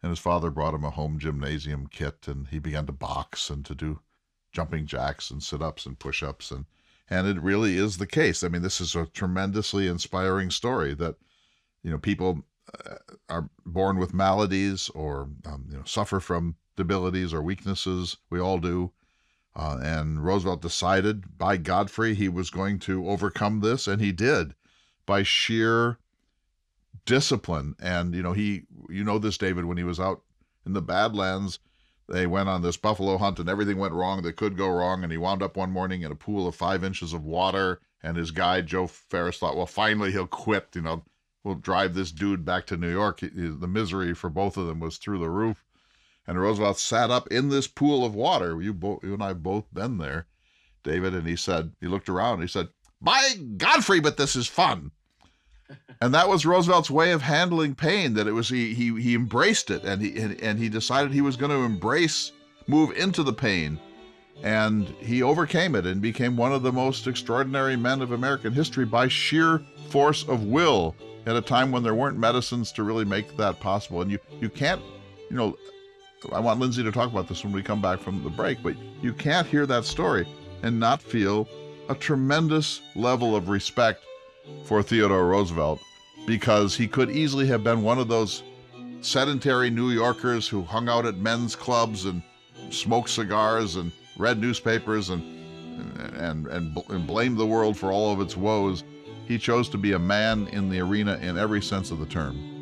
And his father brought him a home gymnasium kit, and he began to box and to do jumping jacks and sit ups and push ups. And, and it really is the case. I mean, this is a tremendously inspiring story that, you know, people uh, are born with maladies or um, you know, suffer from debilities or weaknesses. We all do. Uh, and Roosevelt decided by Godfrey he was going to overcome this, and he did by sheer discipline. And you know, he, you know, this David, when he was out in the Badlands, they went on this buffalo hunt, and everything went wrong that could go wrong. And he wound up one morning in a pool of five inches of water. And his guide Joe Ferris thought, well, finally he'll quit. You know, we'll drive this dude back to New York. The misery for both of them was through the roof. And Roosevelt sat up in this pool of water. You, bo- you and I both been there, David. And he said, he looked around. he said, "By Godfrey, but this is fun." And that was Roosevelt's way of handling pain. That it was he he he embraced it, and he and, and he decided he was going to embrace, move into the pain, and he overcame it and became one of the most extraordinary men of American history by sheer force of will at a time when there weren't medicines to really make that possible. And you, you can't, you know, I want Lindsay to talk about this when we come back from the break, but you can't hear that story and not feel a tremendous level of respect for Theodore Roosevelt because he could easily have been one of those sedentary New Yorkers who hung out at men's clubs and smoked cigars and read newspapers and and and, and blamed the world for all of its woes. He chose to be a man in the arena in every sense of the term.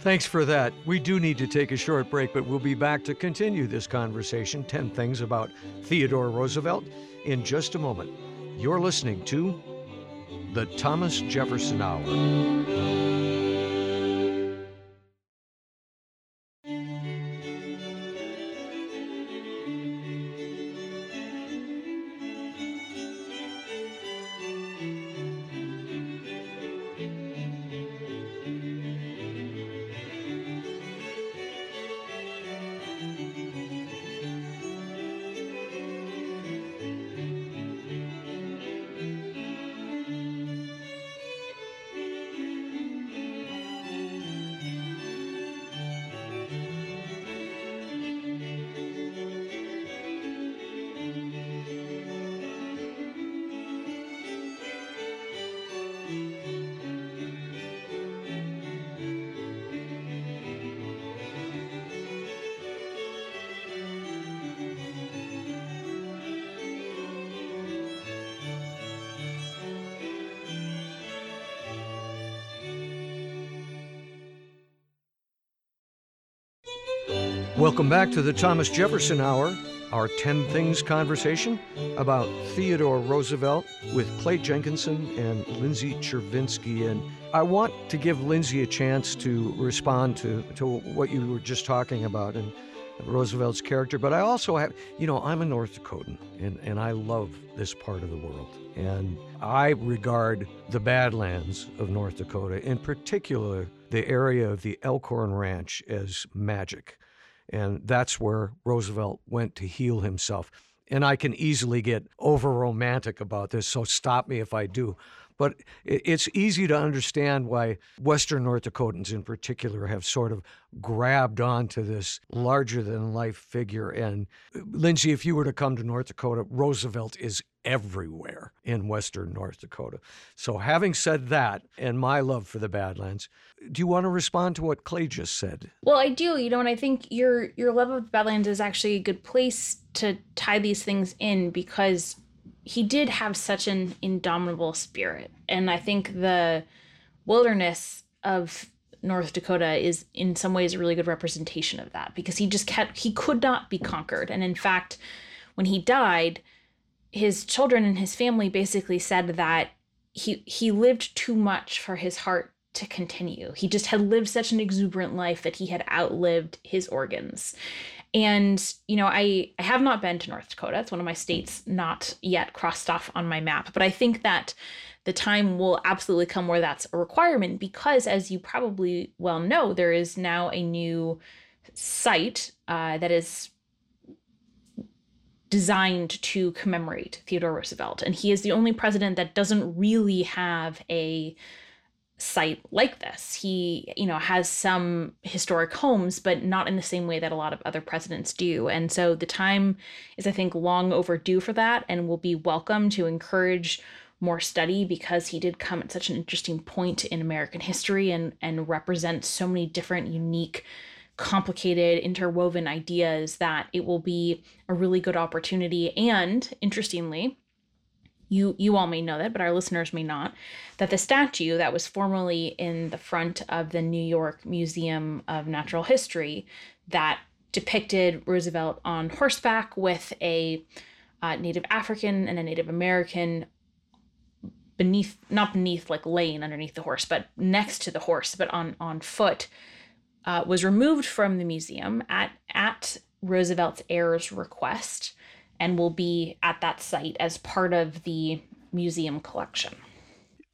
Thanks for that. We do need to take a short break, but we'll be back to continue this conversation 10 things about Theodore Roosevelt in just a moment. You're listening to The Thomas Jefferson Hour. Welcome back to the Thomas Jefferson Hour, our 10 Things conversation about Theodore Roosevelt with Clay Jenkinson and Lindsay Chervinsky. And I want to give Lindsay a chance to respond to, to what you were just talking about and Roosevelt's character. But I also have, you know, I'm a North Dakotan and, and I love this part of the world. And I regard the Badlands of North Dakota, in particular the area of the Elkhorn Ranch, as magic. And that's where Roosevelt went to heal himself. And I can easily get over romantic about this, so stop me if I do. But it's easy to understand why Western North Dakotans in particular have sort of grabbed onto this larger than life figure. And uh, Lindsay, if you were to come to North Dakota, Roosevelt is everywhere in Western North Dakota. So, having said that, and my love for the Badlands, do you want to respond to what Clay just said? Well, I do, you know, and I think your your love of the Badlands is actually a good place to tie these things in because he did have such an indomitable spirit. And I think the wilderness of North Dakota is in some ways a really good representation of that because he just kept he could not be conquered. And in fact, when he died, his children and his family basically said that he he lived too much for his heart to continue. He just had lived such an exuberant life that he had outlived his organs. And, you know, I, I have not been to North Dakota. It's one of my states not yet crossed off on my map. But I think that the time will absolutely come where that's a requirement because, as you probably well know, there is now a new site uh, that is designed to commemorate Theodore Roosevelt. And he is the only president that doesn't really have a site like this. He, you know, has some historic homes, but not in the same way that a lot of other presidents do. And so the time is, I think, long overdue for that and will be welcome to encourage more study because he did come at such an interesting point in American history and and represent so many different unique complicated interwoven ideas that it will be a really good opportunity. And interestingly you you all may know that, but our listeners may not, that the statue that was formerly in the front of the New York Museum of Natural History that depicted Roosevelt on horseback with a uh, Native African and a Native American beneath not beneath like laying underneath the horse but next to the horse but on on foot uh, was removed from the museum at at Roosevelt's heir's request and will be at that site as part of the museum collection.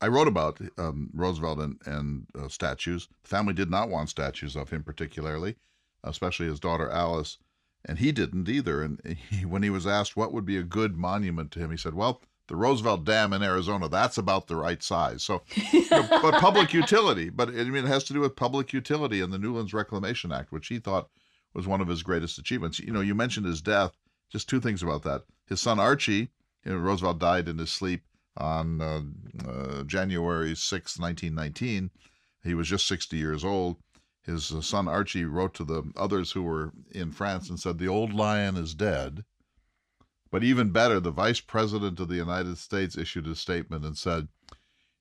I wrote about um, Roosevelt and, and uh, statues. The family did not want statues of him particularly, especially his daughter Alice, and he didn't either. And he, *laughs* when he was asked what would be a good monument to him, he said, "Well, the Roosevelt Dam in Arizona, that's about the right size." So, *laughs* you know, but public utility, but I mean, it has to do with public utility and the Newlands Reclamation Act, which he thought was one of his greatest achievements. You know, you mentioned his death. Just two things about that. His son Archie, you know, Roosevelt died in his sleep on uh, uh, January 6, 1919. He was just 60 years old. His uh, son Archie wrote to the others who were in France and said, The old lion is dead. But even better, the vice president of the United States issued a statement and said,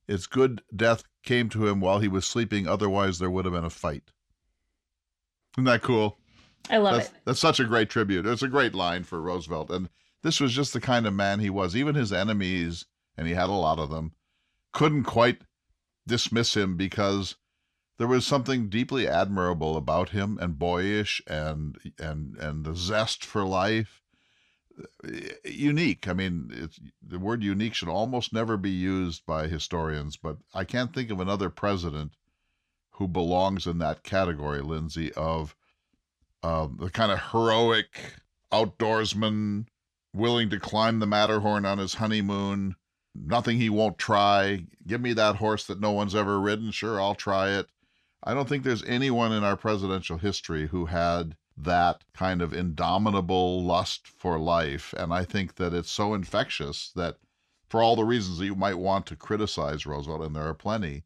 It's good death came to him while he was sleeping, otherwise, there would have been a fight. Isn't that cool? I love that's, it. That's such a great tribute. It's a great line for Roosevelt. And this was just the kind of man he was. Even his enemies, and he had a lot of them, couldn't quite dismiss him because there was something deeply admirable about him and boyish and and and the zest for life unique i mean the word unique should almost never be used by historians but i can't think of another president who belongs in that category lindsay of uh, the kind of heroic outdoorsman willing to climb the Matterhorn on his honeymoon. Nothing he won't try. Give me that horse that no one's ever ridden. Sure, I'll try it. I don't think there's anyone in our presidential history who had that kind of indomitable lust for life. And I think that it's so infectious that, for all the reasons that you might want to criticize Roosevelt, and there are plenty,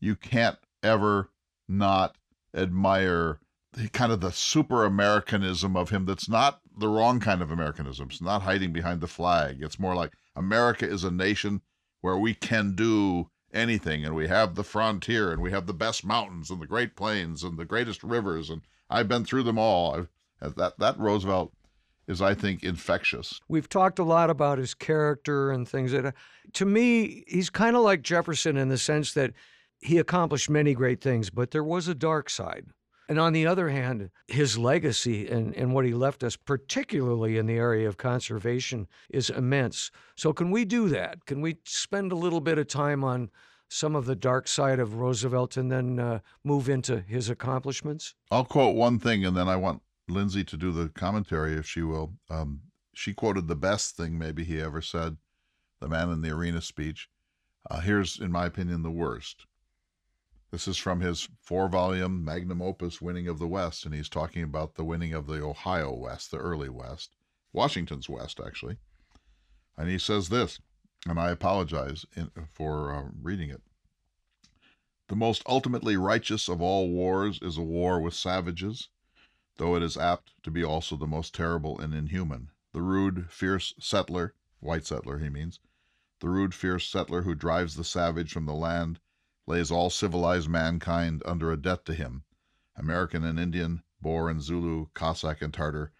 you can't ever not admire the, kind of the super Americanism of him that's not the wrong kind of Americanism. It's not hiding behind the flag. It's more like America is a nation where we can do anything, and we have the frontier, and we have the best mountains, and the Great Plains, and the greatest rivers, and I've been through them all. I've, uh, that that Roosevelt is, I think, infectious. We've talked a lot about his character and things that, uh, to me, he's kind of like Jefferson in the sense that he accomplished many great things, but there was a dark side. And on the other hand, his legacy and, and what he left us, particularly in the area of conservation, is immense. So, can we do that? Can we spend a little bit of time on some of the dark side of Roosevelt and then uh, move into his accomplishments? I'll quote one thing and then I want Lindsay to do the commentary if she will. Um, she quoted the best thing maybe he ever said, the man in the arena speech. Uh, here's, in my opinion, the worst. This is from his four volume magnum opus, Winning of the West, and he's talking about the winning of the Ohio West, the early West, Washington's West, actually. And he says this, and I apologize in, for uh, reading it. The most ultimately righteous of all wars is a war with savages, though it is apt to be also the most terrible and inhuman. The rude, fierce settler, white settler, he means, the rude, fierce settler who drives the savage from the land lays all civilized mankind under a debt to him American and Indian, Boer and Zulu, Cossack and Tartar,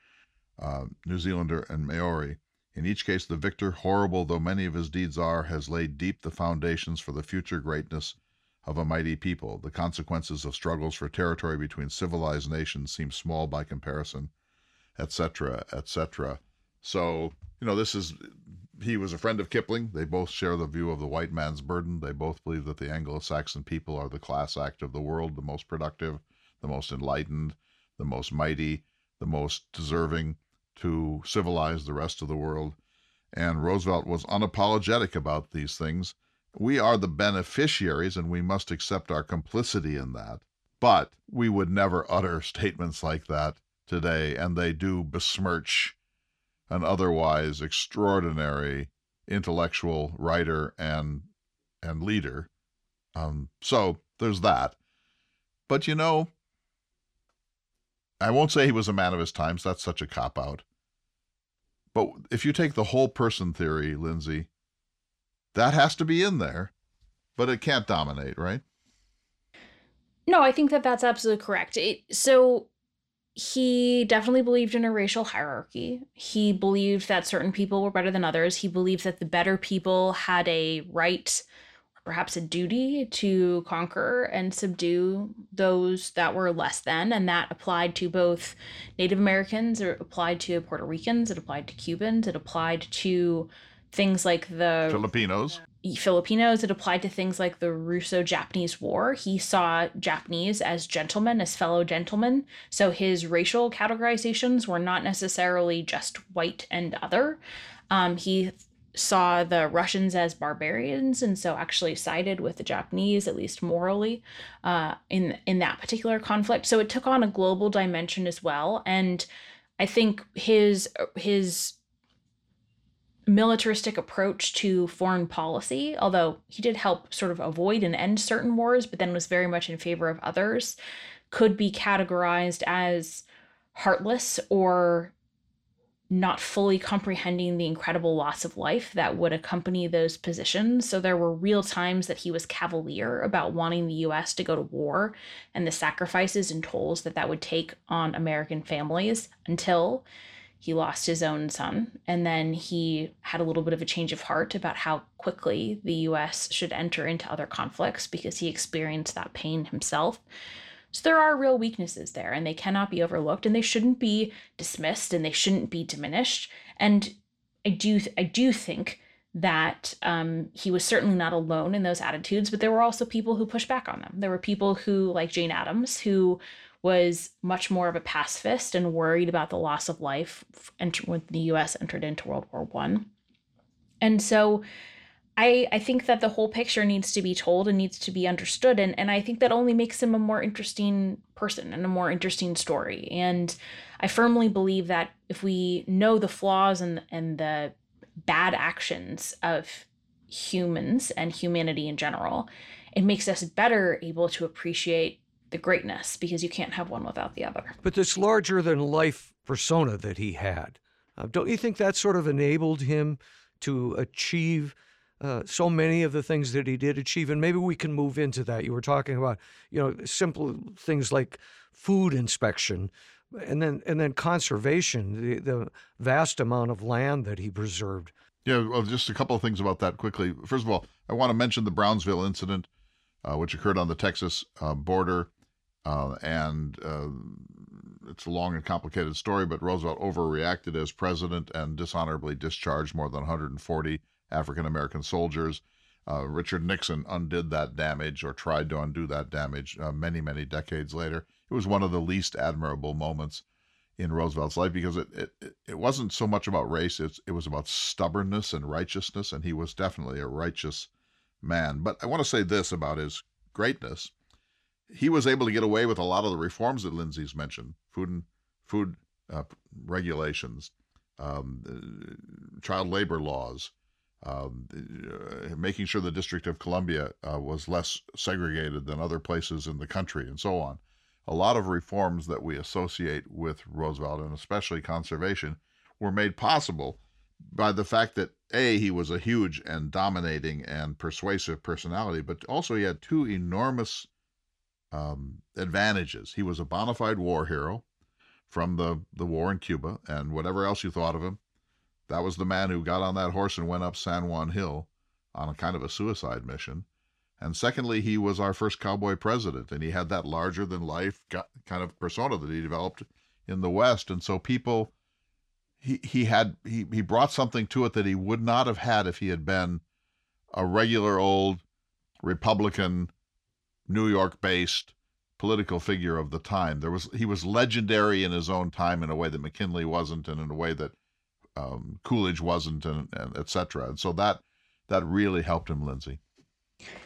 uh, New Zealander and Maori. In each case, the victor, horrible though many of his deeds are, has laid deep the foundations for the future greatness of a mighty people. The consequences of struggles for territory between civilized nations seem small by comparison, etc., etc. So, you know, this is he was a friend of Kipling. They both share the view of the white man's burden. They both believe that the Anglo Saxon people are the class act of the world, the most productive, the most enlightened, the most mighty, the most deserving to civilize the rest of the world. And Roosevelt was unapologetic about these things. We are the beneficiaries and we must accept our complicity in that. But we would never utter *laughs* statements like that today, and they do besmirch an otherwise extraordinary intellectual writer and and leader. Um, so there's that. But you know, I won't say he was a man of his times. That's such a cop out. But if you take the whole person theory, Lindsay, that has to be in there, but it can't dominate, right? No, I think that that's absolutely correct. It, so he definitely believed in a racial hierarchy. He believed that certain people were better than others. He believed that the better people had a right, perhaps a duty, to conquer and subdue those that were less than. And that applied to both Native Americans, it applied to Puerto Ricans, it applied to Cubans, it applied to things like the Filipinos. Filipinos, it applied to things like the Russo Japanese War. He saw Japanese as gentlemen, as fellow gentlemen. So his racial categorizations were not necessarily just white and other. Um, he saw the Russians as barbarians, and so actually sided with the Japanese, at least morally, uh, in in that particular conflict. So it took on a global dimension as well, and I think his his militaristic approach to foreign policy, although he did help sort of avoid and end certain wars, but then was very much in favor of others, could be categorized as heartless or not fully comprehending the incredible loss of life that would accompany those positions. So there were real times that he was cavalier about wanting the US to go to war and the sacrifices and tolls that that would take on American families until he lost his own son, and then he had a little bit of a change of heart about how quickly the US should enter into other conflicts because he experienced that pain himself. So there are real weaknesses there, and they cannot be overlooked, and they shouldn't be dismissed, and they shouldn't be diminished. And I do, I do think that um, he was certainly not alone in those attitudes, but there were also people who pushed back on them. There were people who, like Jane Addams, who was much more of a pacifist and worried about the loss of life when the U.S. entered into World War One. And so, I I think that the whole picture needs to be told and needs to be understood, and and I think that only makes him a more interesting person and a more interesting story. And I firmly believe that if we know the flaws and and the bad actions of humans and humanity in general, it makes us better able to appreciate the greatness because you can't have one without the other. But this larger than life persona that he had, uh, don't you think that sort of enabled him to achieve uh, so many of the things that he did achieve, and maybe we can move into that. You were talking about, you know, simple things like food inspection, and then and then conservation, the, the vast amount of land that he preserved. Yeah, well, just a couple of things about that quickly. First of all, I want to mention the Brownsville incident, uh, which occurred on the Texas uh, border, uh, and uh, it's a long and complicated story. But Roosevelt overreacted as president and dishonorably discharged more than 140 African American soldiers. Uh, Richard Nixon undid that damage or tried to undo that damage uh, many, many decades later. It was one of the least admirable moments in Roosevelt's life because it, it, it wasn't so much about race, it's, it was about stubbornness and righteousness, and he was definitely a righteous man. But I want to say this about his greatness. He was able to get away with a lot of the reforms that Lindsay's mentioned food and food uh, regulations, um, uh, child labor laws, um, uh, making sure the District of Columbia uh, was less segregated than other places in the country, and so on. A lot of reforms that we associate with Roosevelt, and especially conservation, were made possible by the fact that A, he was a huge and dominating and persuasive personality, but also he had two enormous um, advantages. He was a bona fide war hero from the, the war in Cuba, and whatever else you thought of him, that was the man who got on that horse and went up San Juan Hill on a kind of a suicide mission. And secondly, he was our first cowboy president, and he had that larger than life kind of persona that he developed in the West. And so people, he, he had, he, he brought something to it that he would not have had if he had been a regular old Republican, New York based political figure of the time. There was, he was legendary in his own time in a way that McKinley wasn't, and in a way that um, Coolidge wasn't, and, and et cetera. And so that, that really helped him, Lindsay.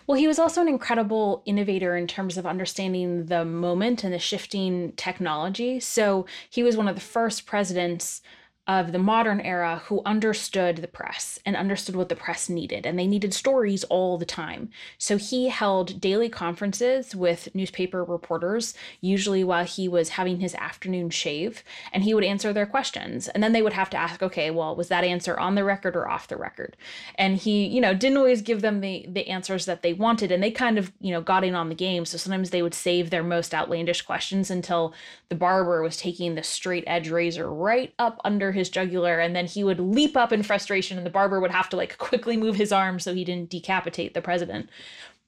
Well, he was also an incredible innovator in terms of understanding the moment and the shifting technology. So he was one of the first presidents of the modern era who understood the press and understood what the press needed, and they needed stories all the time. So he held daily conferences with newspaper reporters, usually while he was having his afternoon shave, and he would answer their questions. And then they would have to ask, okay, well, was that answer on the record or off the record? And he, you know, didn't always give them the the answers that they wanted, and they kind of, you know, got in on the game. So sometimes they would save their most outlandish questions until the barber was taking the straight edge razor right up under his jugular and then he would leap up in frustration and the barber would have to like quickly move his arm so he didn't decapitate the president.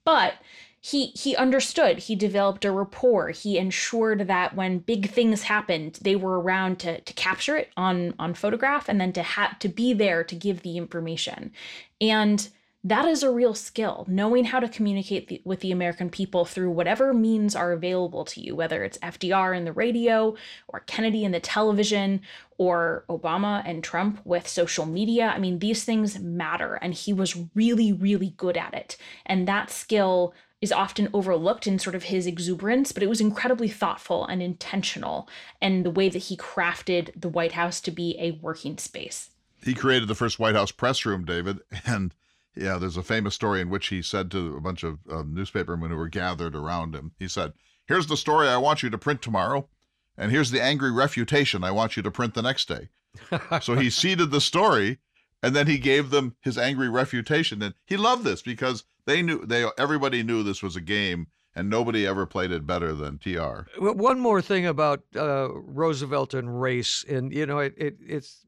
But he he understood. He developed a rapport. He ensured that when big things happened they were around to to capture it on on photograph and then to have to be there to give the information. And that is a real skill knowing how to communicate the, with the american people through whatever means are available to you whether it's fdr in the radio or kennedy in the television or obama and trump with social media i mean these things matter and he was really really good at it and that skill is often overlooked in sort of his exuberance, but it was incredibly thoughtful and intentional, and the way that he crafted the White House to be a working space. He created the first White House press room, David, *laughs* and yeah, there's a famous story in which he said to a bunch of uh, newspapermen who were gathered around him, he said, Here's the story I want you to print tomorrow, and here's the angry refutation I want you to print the next day. *laughs* so he seeded the story, and then he gave them his angry refutation. And he loved this because they knew they everybody knew this was a game and nobody ever played it better than TR. One more thing about uh, Roosevelt and race, and you know, it, it, it's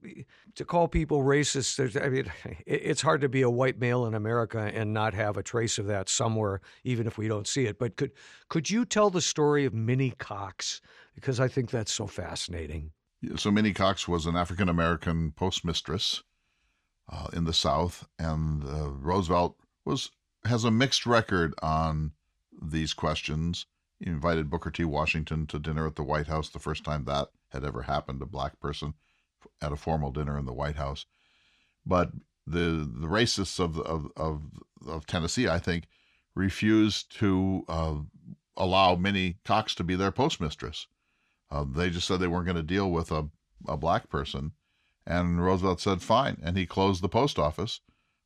to call people racist. I mean, *laughs* it, it's hard to be a white male in America and not have a trace of that somewhere, even if we don't see it. But could could you tell the story of Minnie Cox? Because I think that's so fascinating. So Minnie Cox was an African American postmistress uh, in the South, and uh, Roosevelt was has a mixed record on these questions. He invited Booker T. Washington to dinner at the White House the first time that had ever happened, a black person at a formal dinner in the White House. But the the racists of of of, of Tennessee, I think, refused to uh, allow Minnie Cox to be their postmistress. Uh, they just said they weren't going to deal with a, a black person. And Roosevelt said, fine. And he closed the post office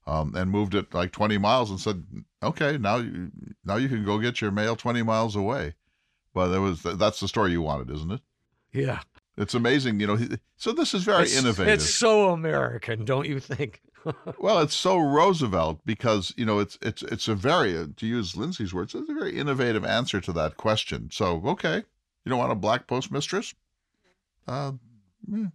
um, and moved it like 20 miles and said, "Okay, now you now you can go get your mail 20 miles away." But it was that's the story you wanted, isn't it? Yeah, it's amazing, you know. So this is very it's, innovative. It's so American, don't you think? *laughs* well, it's so Roosevelt because you know it's it's it's a very to use Lindsay's words, it's a very innovative answer to that question. So okay, you don't want a black postmistress? Uh,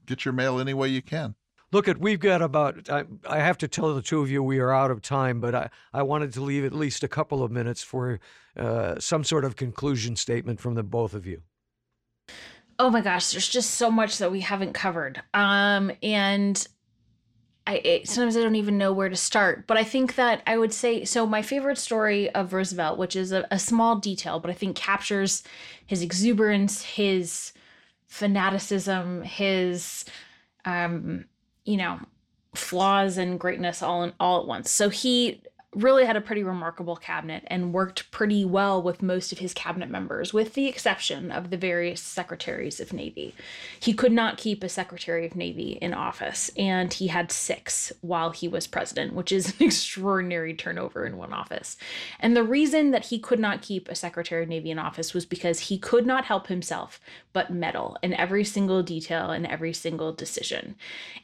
get your mail any way you can. Look at we've got about I, I have to tell the two of you we are out of time, but I, I wanted to leave at least a couple of minutes for uh, some sort of conclusion statement from the both of you. Oh my gosh, there's just so much that we haven't covered. Um, and I it, sometimes I don't even know where to start. But I think that I would say so. My favorite story of Roosevelt, which is a, a small detail, but I think captures his exuberance, his fanaticism, his um, you know, flaws and greatness all in all at once. So he really had a pretty remarkable cabinet and worked pretty well with most of his cabinet members, with the exception of the various secretaries of Navy. He could not keep a secretary of Navy in office, and he had six while he was president, which is *laughs* an extraordinary turnover in one office. And the reason that he could not keep a secretary of Navy in office was because he could not help himself but meddle in every single detail and every single decision.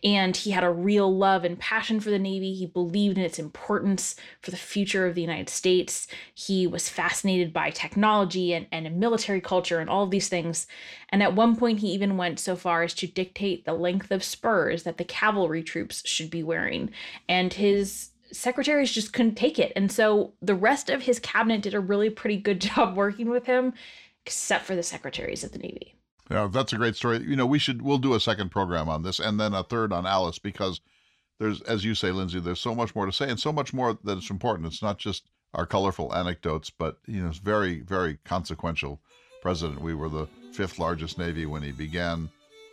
And he had a real love and passion for the Navy. He believed in its importance for the future of the United States. He was fascinated by technology and, and military culture and all of these things. And at one point, he even went so far as to dictate the length of spurs that the cavalry troops should be wearing. And his secretaries just couldn't take it. And so the rest of his cabinet did a really pretty good *laughs* job working with him, except for the secretaries of the Navy. Yeah, that's a great story. You know, we should we'll do a second program on this and then a third on Alice because there's, as you say, Lindsay, there's so much more to say and so much more that is important. It's not just our colorful anecdotes, but you know, it's very, very consequential president. We were the fifth largest navy when he began,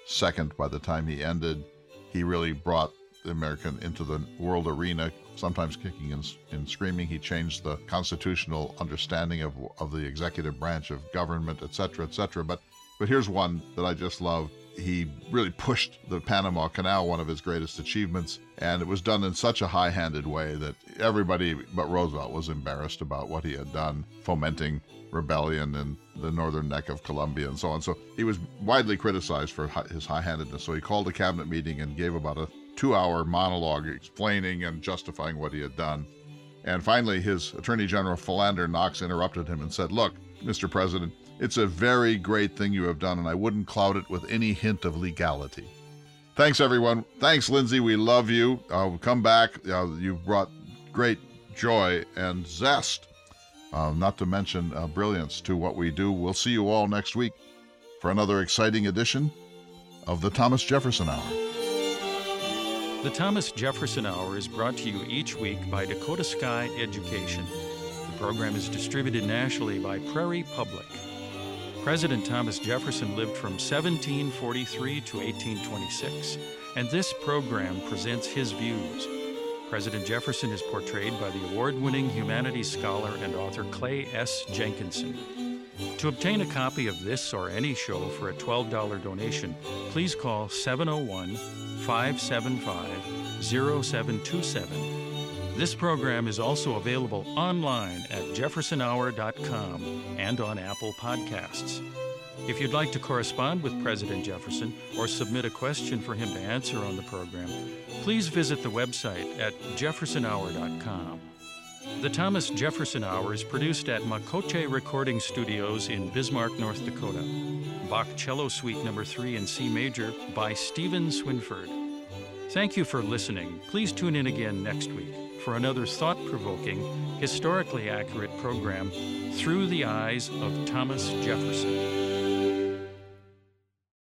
second by the time he ended. He really brought the American into the world arena, sometimes kicking and, and screaming. He changed the constitutional understanding of, of the executive branch of government, et cetera, et cetera. But, but here's one that I just love he really pushed the Panama Canal, one of his greatest achievements, and it was done in such a high handed way that everybody but Roosevelt was embarrassed about what he had done, fomenting rebellion in the northern neck of Colombia and so on. So he was widely criticized for his high handedness. So he called a cabinet meeting and gave about a two hour monologue explaining and justifying what he had done. And finally, his Attorney General Philander Knox interrupted him and said, Look, Mr. President, it's a very great thing you have done, and I wouldn't cloud it with any hint of legality. Thanks, everyone. Thanks, Lindsay. We love you. Uh, come back. Uh, you've brought great joy and zest, uh, not to mention uh, brilliance to what we do. We'll see you all next week for another exciting edition of the Thomas Jefferson Hour. The Thomas Jefferson Hour is brought to you each week by Dakota Sky Education. The program is distributed nationally by Prairie Public. President Thomas Jefferson lived from 1743 to 1826, and this program presents his views. President Jefferson is portrayed by the award winning humanities scholar and author Clay S. Jenkinson. To obtain a copy of this or any show for a $12 donation, please call 701 575 0727 this program is also available online at jeffersonhour.com and on Apple Podcasts. If you'd like to correspond with President Jefferson or submit a question for him to answer on the program, please visit the website at jeffersonhour.com. The Thomas Jefferson Hour is produced at Makoche Recording Studios in Bismarck, North Dakota. Bach Cello Suite Number 3 in C Major by Stephen Swinford. Thank you for listening. Please tune in again next week for another thought provoking, historically accurate program through the eyes of Thomas Jefferson.